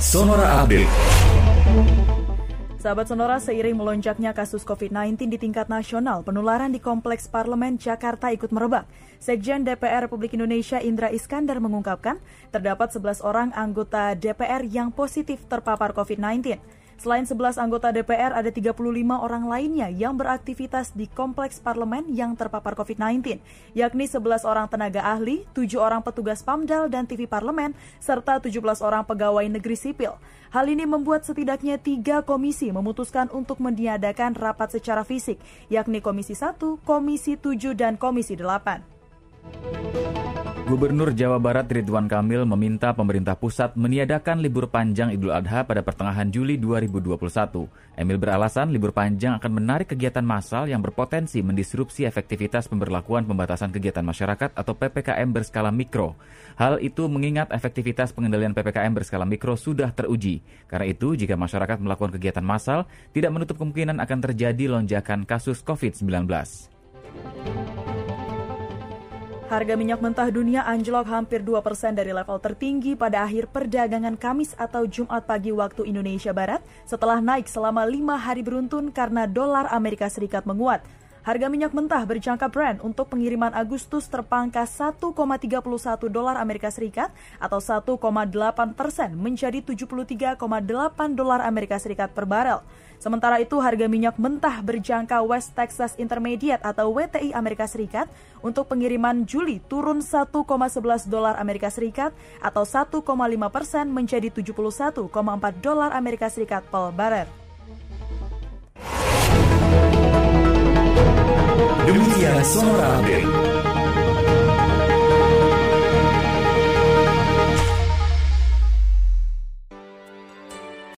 Sonora Update. Sahabat Sonora, seiring melonjaknya kasus COVID-19 di tingkat nasional, penularan di Kompleks Parlemen Jakarta ikut merebak. Sekjen DPR Republik Indonesia Indra Iskandar mengungkapkan, terdapat 11 orang anggota DPR yang positif terpapar COVID-19. Selain 11 anggota DPR, ada 35 orang lainnya yang beraktivitas di kompleks parlemen yang terpapar COVID-19, yakni 11 orang tenaga ahli, 7 orang petugas PAMDAL dan TV parlemen, serta 17 orang pegawai negeri sipil. Hal ini membuat setidaknya tiga komisi memutuskan untuk meniadakan rapat secara fisik, yakni Komisi 1, Komisi 7, dan Komisi 8. Gubernur Jawa Barat Ridwan Kamil meminta pemerintah pusat meniadakan libur panjang Idul Adha pada pertengahan Juli 2021. Emil beralasan libur panjang akan menarik kegiatan massal yang berpotensi mendisrupsi efektivitas pemberlakuan pembatasan kegiatan masyarakat atau PPKM berskala mikro. Hal itu mengingat efektivitas pengendalian PPKM berskala mikro sudah teruji. Karena itu, jika masyarakat melakukan kegiatan massal, tidak menutup kemungkinan akan terjadi lonjakan kasus COVID-19. Harga minyak mentah dunia anjlok hampir 2 persen dari level tertinggi pada akhir perdagangan Kamis atau Jumat pagi waktu Indonesia Barat setelah naik selama lima hari beruntun karena dolar Amerika Serikat menguat. Harga minyak mentah berjangka Brent untuk pengiriman Agustus terpangkas 1,31 dolar Amerika Serikat atau 1,8 persen menjadi 73,8 dolar Amerika Serikat per barel. Sementara itu harga minyak mentah berjangka West Texas Intermediate atau WTI Amerika Serikat untuk pengiriman Juli turun 1,11 dolar Amerika Serikat atau 1,5 persen menjadi 71,4 dolar Amerika Serikat per barel. Sonora Update.